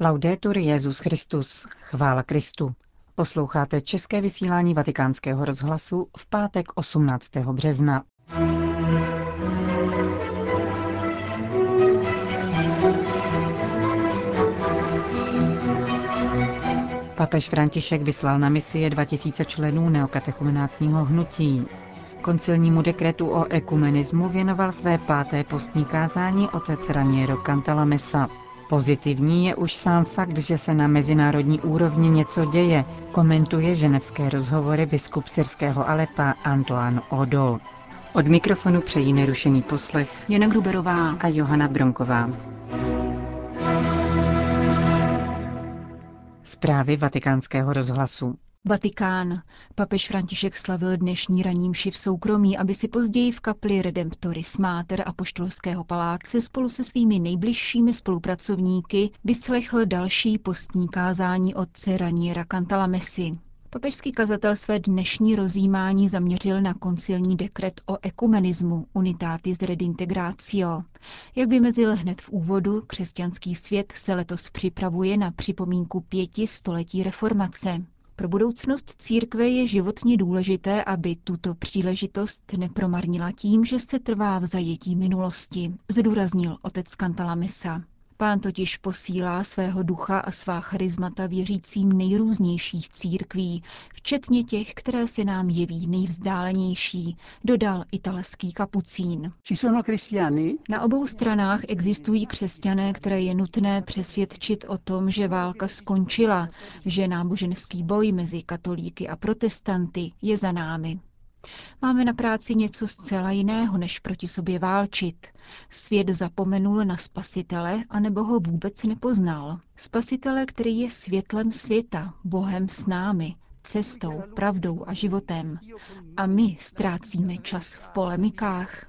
Laudetur Jezus Christus, chvála Kristu. Posloucháte české vysílání Vatikánského rozhlasu v pátek 18. března. Papež František vyslal na misie 2000 členů neokatechumenátního hnutí. Koncilnímu dekretu o ekumenismu věnoval své páté postní kázání otec Raniero Cantalamessa. Pozitivní je už sám fakt, že se na mezinárodní úrovni něco děje, komentuje ženevské rozhovory biskup syrského Alepa Antoine Odo. Od mikrofonu přejí nerušený poslech Jana Gruberová a Johana Bronková. Zprávy vatikánského rozhlasu. Vatikán. Papež František slavil dnešní raním v soukromí, aby si později v kapli Redemptoris Mater a Poštolského paláce spolu se svými nejbližšími spolupracovníky vyslechl další postní kázání otce Raniera Cantalamesi. Papežský kazatel své dnešní rozjímání zaměřil na koncilní dekret o ekumenismu Unitatis Redintegratio. Jak vymezil hned v úvodu, křesťanský svět se letos připravuje na připomínku pěti století reformace. Pro budoucnost církve je životně důležité, aby tuto příležitost nepromarnila tím, že se trvá v zajetí minulosti, zdůraznil otec Kantalamisa. Pán totiž posílá svého ducha a svá charizmata věřícím nejrůznějších církví, včetně těch, které se nám jeví nejvzdálenější, dodal italský kapucín. Na obou stranách existují křesťané, které je nutné přesvědčit o tom, že válka skončila, že náboženský boj mezi katolíky a protestanty je za námi. Máme na práci něco zcela jiného, než proti sobě válčit. Svět zapomenul na spasitele, anebo ho vůbec nepoznal. Spasitele, který je světlem světa, Bohem s námi, cestou, pravdou a životem. A my ztrácíme čas v polemikách.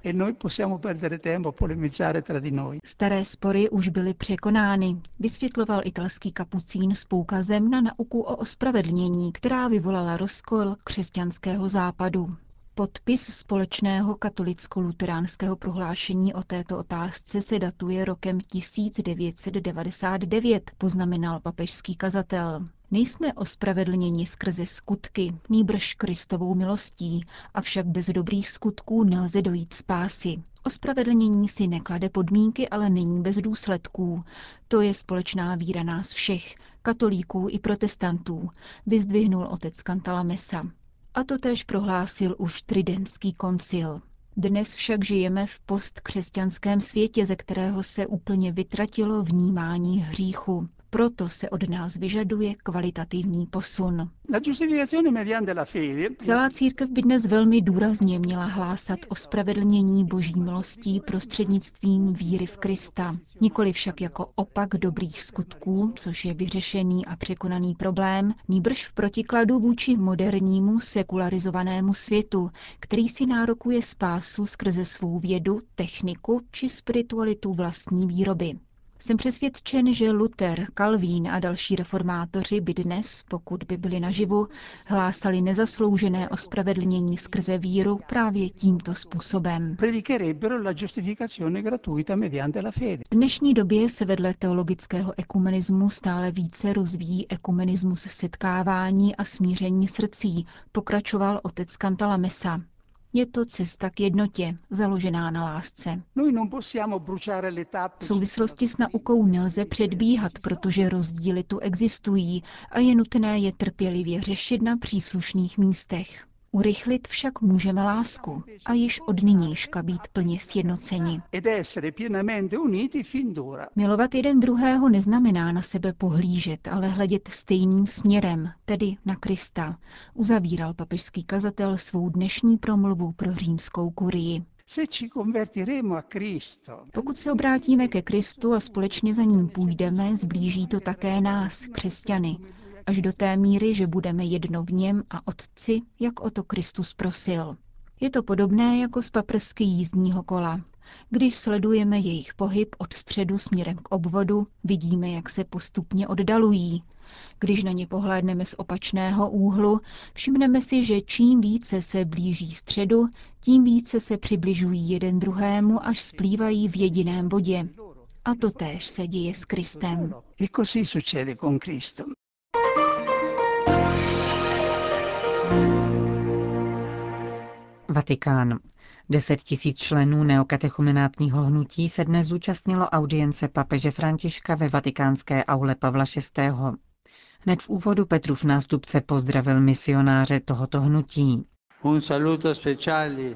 Staré spory už byly překonány, vysvětloval italský kapucín s poukazem na nauku o ospravedlnění, která vyvolala rozkol křesťanského západu. Podpis společného katolicko-luteránského prohlášení o této otázce se datuje rokem 1999, poznamenal papežský kazatel. Nejsme ospravedlněni skrze skutky, nýbrž Kristovou milostí, avšak bez dobrých skutků nelze dojít spásy. Ospravedlnění si neklade podmínky, ale není bez důsledků. To je společná víra nás všech, katolíků i protestantů, vyzdvihnul otec Cantalamessa. A to též prohlásil už Tridentský koncil. Dnes však žijeme v postkřesťanském světě, ze kterého se úplně vytratilo vnímání hříchu. Proto se od nás vyžaduje kvalitativní posun. Celá církev by dnes velmi důrazně měla hlásat o spravedlnění boží milostí prostřednictvím víry v Krista. Nikoli však jako opak dobrých skutků, což je vyřešený a překonaný problém, nýbrž v protikladu vůči modernímu sekularizovanému světu, který si nárokuje spásu skrze svou vědu, techniku či spiritualitu vlastní výroby. Jsem přesvědčen, že Luther, Kalvín a další reformátoři by dnes, pokud by byli naživu, hlásali nezasloužené ospravedlnění skrze víru právě tímto způsobem. V dnešní době se vedle teologického ekumenismu stále více rozvíjí ekumenismus setkávání a smíření srdcí, pokračoval otec Cantalamessa. Je to cesta k jednotě, založená na lásce. V souvislosti s naukou nelze předbíhat, protože rozdíly tu existují a je nutné je trpělivě řešit na příslušných místech. Urychlit však můžeme lásku a již od nynějška být plně sjednoceni. Milovat jeden druhého neznamená na sebe pohlížet, ale hledět stejným směrem, tedy na Krista, uzavíral papežský kazatel svou dnešní promluvu pro římskou kurii. Pokud se obrátíme ke Kristu a společně za ním půjdeme, zblíží to také nás, křesťany, až do té míry, že budeme jedno v něm a Otci, jak o to Kristus prosil. Je to podobné jako z paprsky jízdního kola. Když sledujeme jejich pohyb od středu směrem k obvodu, vidíme, jak se postupně oddalují. Když na ně pohlédneme z opačného úhlu, všimneme si, že čím více se blíží středu, tím více se přibližují jeden druhému, až splývají v jediném bodě. A to též se děje s Kristem. E così succede con Cristo. Vatikán. Deset tisíc členů neokatechumenátního hnutí se dnes zúčastnilo audience papeže Františka ve vatikánské aule Pavla VI. Hned v úvodu Petrův nástupce pozdravil misionáře tohoto hnutí. Un saluto speciale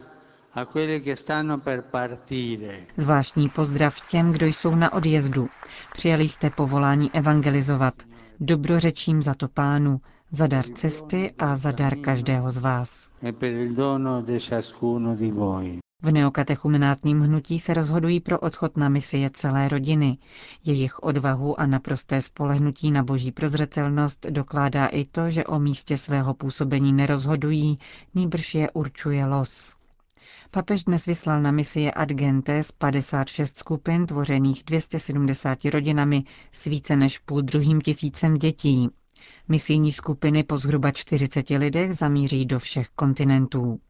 a quelli che stanno per partire. Zvláštní pozdrav těm, kdo jsou na odjezdu. Přijali jste povolání evangelizovat. Dobrořečím za to pánu, za dar cesty a za dar každého z vás. e. V neokatechumenátním hnutí se rozhodují pro odchod na misie celé rodiny. Jejich odvahu a naprosté spolehnutí na boží prozřetelnost dokládá i to, že o místě svého působení nerozhodují, nýbrž je určuje los. Papež dnes vyslal na misie Ad Gentes 56 skupin tvořených 270 rodinami s více než půl druhým tisícem dětí. Misijní skupiny po zhruba 40 lidech zamíří do všech kontinentů.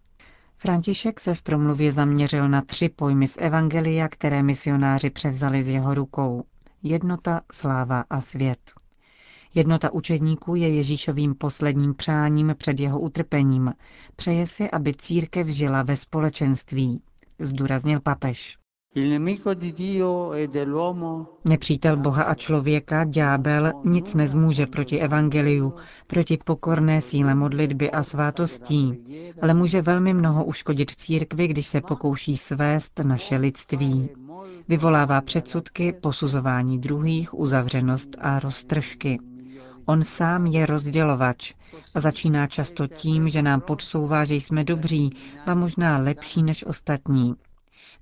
František se v promluvě zaměřil na tři pojmy z Evangelia, které misionáři převzali z jeho rukou. Jednota, sláva a svět. Jednota učedníků je Ježíšovým posledním přáním před jeho utrpením. Přeje si, aby církev žila ve společenství, zdůraznil papež. E Nepřítel Boha a člověka, ďábel, nic nezmůže proti evangeliu, proti pokorné síle modlitby a svátostí, ale může velmi mnoho uškodit církvi, když se pokouší svést naše lidství. Vyvolává předsudky, posuzování druhých, uzavřenost a roztržky. On sám je rozdělovač a začíná často tím, že nám podsouvá, že jsme dobří a možná lepší než ostatní.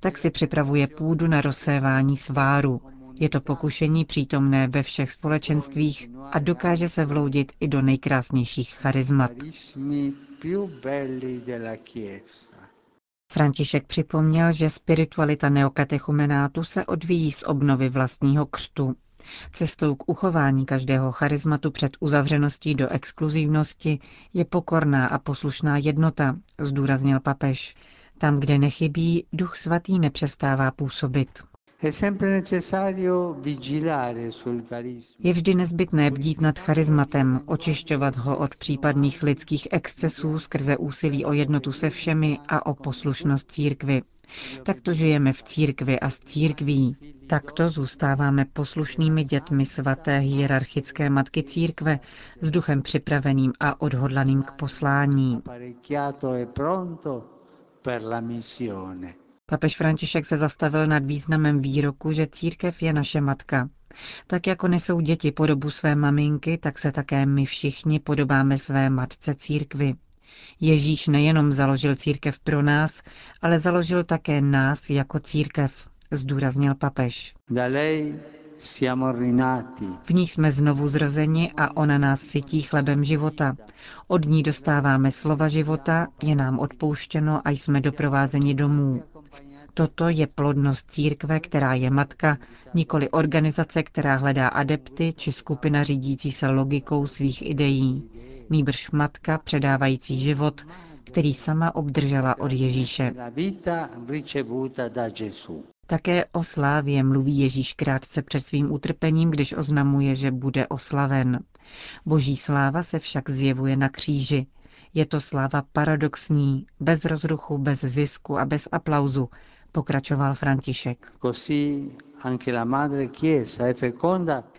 Tak si připravuje půdu na rozsévání sváru. Je to pokušení přítomné ve všech společenstvích a dokáže se vloudit i do nejkrásnějších charizmat. František připomněl, že spiritualita neokatechumenátu se odvíjí z obnovy vlastního křtu. Cestou k uchování každého charizmatu před uzavřeností do exkluzivnosti je pokorná a poslušná jednota, zdůraznil papež. Tam, kde nechybí, duch svatý nepřestává působit. Je vždy nezbytné bdít nad charizmatem, očišťovat ho od případných lidských excesů skrze úsilí o jednotu se všemi a o poslušnost církvy. Takto žijeme v církvi a s církví. Takto zůstáváme poslušnými dětmi svaté hierarchické matky církve s duchem připraveným a odhodlaným k poslání. Per la missione. Papež František se zastavil nad významem výroku, že církev je naše matka. Tak jako nesou děti podobu své maminky, tak se také my všichni podobáme své matce církvi. Ježíš nejenom založil církev pro nás, ale založil také nás jako církev, zdůraznil papež. Da lei siamo rinati. V ní jsme znovu zrozeni a ona nás sytí chlebem života. Od ní dostáváme slova života, je nám odpouštěno a jsme doprovázeni domů. Toto je plodnost církve, která je matka, nikoli organizace, která hledá adepty či skupina řídící se logikou svých ideí. Nýbrž matka předávající život, který sama obdržela od Ježíše. Také o slávě mluví Ježíš krátce před svým utrpením, když oznamuje, že bude oslaven. Boží sláva se však zjevuje na kříži. Je to sláva paradoxní, bez rozruchu, bez zisku a bez aplauzu, pokračoval František.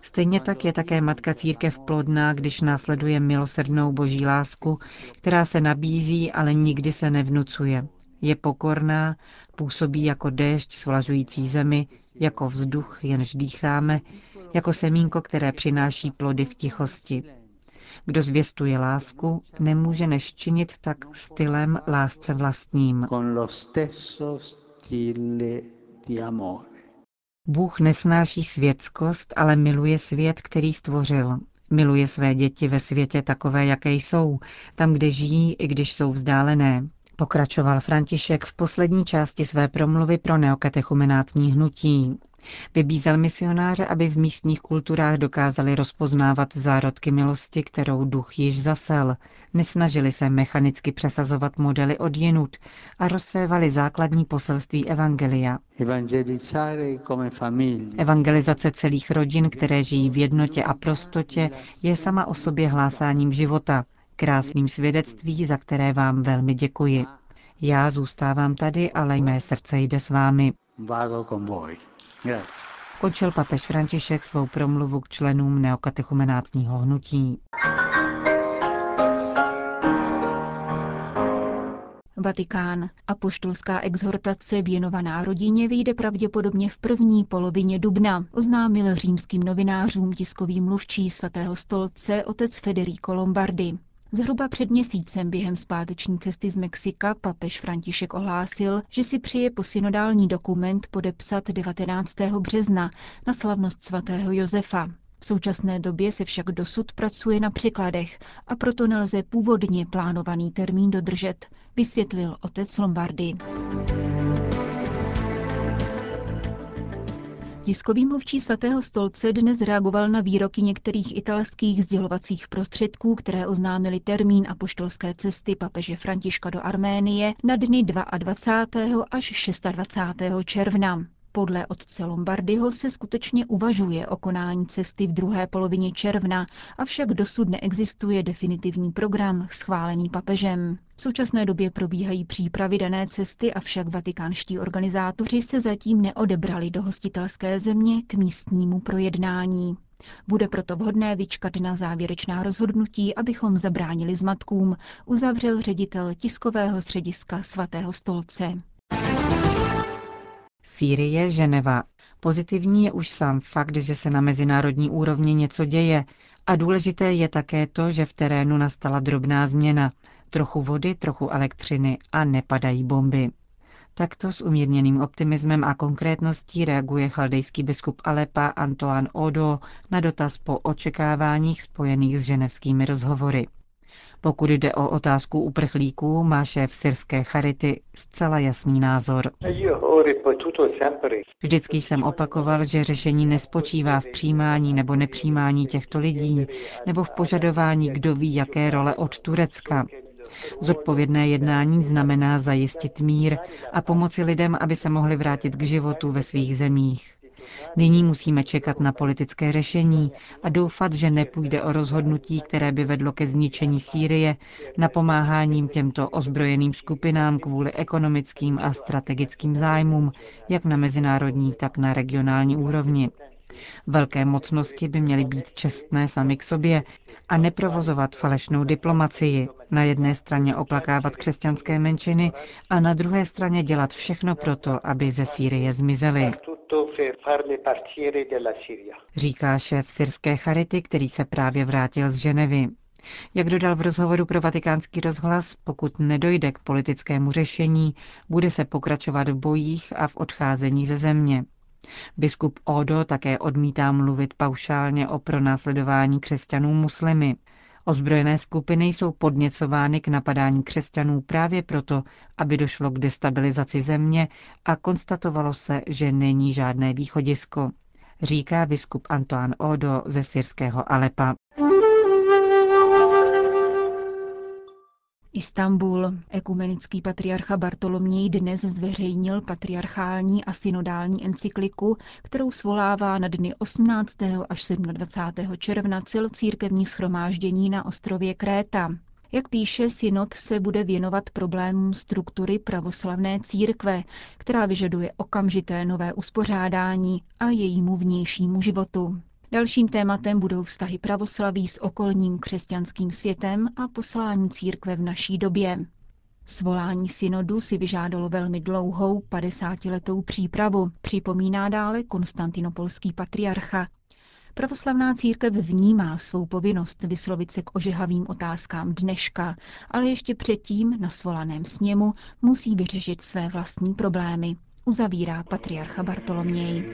Stejně tak je také Matka Církev plodná, když následuje milosrdnou boží lásku, která se nabízí, ale nikdy se nevnucuje. Je pokorná, působí jako déšť svlažující zemi, jako vzduch, jenž dýcháme, jako semínko, které přináší plody v tichosti. Kdo zvěstuje lásku, nemůže než činit tak stylem lásce vlastním. Bůh nesnáší světskost, ale miluje svět, který stvořil. Miluje své děti ve světě takové, jaké jsou, tam, kde žijí, i když jsou vzdálené. Pokračoval František v poslední části své promluvy pro neokatechumenátní hnutí. Vybízel misionáře, aby v místních kulturách dokázali rozpoznávat zárodky milosti, kterou duch již zasel, nesnažili se mechanicky přesazovat modely od jinut a rozsévali základní poselství Evangelia. Evangelizace celých rodin, které žijí v jednotě a prostotě, je sama o sobě hlásáním života, krásným svědectví, za které vám velmi děkuji. Já zůstávám tady, ale mé srdce jde s vámi. Končil papež František svou promluvu k členům neokatechumenátního hnutí. Vatikán. Apoštolská exhortace věnovaná rodině vyjde pravděpodobně v první polovině dubna, oznámil římským novinářům tiskový mluvčí svatého stolce otec Federico Lombardi. Zhruba před měsícem během zpáteční cesty z Mexika papež František ohlásil, že si přeje posynodální dokument podepsat 19. března na slavnost svatého Josefa. V současné době se však dosud pracuje na překladech a proto nelze původně plánovaný termín dodržet, vysvětlil otec Lombardy. Tiskový mluvčí svatého stolce dnes reagoval na výroky některých italských sdělovacích prostředků, které oznámili termín apoštolské cesty papeže Františka do Arménie na dny 22. až 26. června. Podle otce Lombardyho se skutečně uvažuje o konání cesty v druhé polovině června, avšak dosud neexistuje definitivní program schválený papežem. V současné době probíhají přípravy dané cesty, avšak vatikánští organizátoři se zatím neodebrali do hostitelské země k místnímu projednání. Bude proto vhodné vyčkat na závěrečná rozhodnutí, abychom zabránili zmatkům, uzavřel ředitel tiskového střediska svatého stolce. Sýrie, Ženeva. Pozitivní je už sám fakt, že se na mezinárodní úrovni něco děje a důležité je také to, že v terénu nastala drobná změna. Trochu vody, trochu elektřiny a nepadají bomby. Takto s umírněným optimismem a konkrétností reaguje chaldejský biskup Alepa Antoine Odo na dotaz po očekáváních spojených s ženevskými rozhovory. Pokud jde o otázku uprchlíků, má šéf syrské charity zcela jasný názor. Vždycky jsem opakoval, že řešení nespočívá v přijímání nebo nepřijímání těchto lidí, nebo v požadování kdo ví jaké role od Turecka. Zodpovědné jednání znamená zajistit mír a pomoci lidem, aby se mohli vrátit k životu ve svých zemích. Nyní musíme čekat na politické řešení a doufat, že nepůjde o rozhodnutí, které by vedlo ke zničení Sýrie, napomáháním těmto ozbrojeným skupinám kvůli ekonomickým a strategickým zájmům, jak na mezinárodní, tak na regionální úrovni. Velké mocnosti by měly být čestné sami k sobě a neprovozovat falešnou diplomacii. Na jedné straně oplakávat křesťanské menšiny a na druhé straně dělat všechno proto, aby ze Sýrie zmizely. Říká šéf syrské charity, který se právě vrátil z Ženevy. Jak dodal v rozhovoru pro vatikánský rozhlas, pokud nedojde k politickému řešení, bude se pokračovat v bojích a v odcházení ze země. Biskup Odo také odmítá mluvit paušálně o pronásledování křesťanů muslimy. Ozbrojené skupiny jsou podněcovány k napadání křesťanů právě proto, aby došlo k destabilizaci země a konstatovalo se, že není žádné východisko, říká biskup Antoine Odo ze syrského Alepa. Istanbul. Ekumenický patriarcha Bartoloměj dnes zveřejnil patriarchální a synodální encykliku, kterou svolává na dny 18. až 27. června církevní schromáždění na ostrově Kréta. Jak píše, synod se bude věnovat problémům struktury pravoslavné církve, která vyžaduje okamžité nové uspořádání a jejímu vnějšímu životu. Dalším tématem budou vztahy pravoslaví s okolním křesťanským světem a poslání církve v naší době. Svolání synodu si vyžádalo velmi dlouhou 50-letou přípravu, připomíná dále konstantinopolský patriarcha. Pravoslavná církev vnímá svou povinnost vyslovit se k ožehavým otázkám dneška, ale ještě předtím na svolaném sněmu musí vyřešit své vlastní problémy, uzavírá patriarcha Bartoloměj.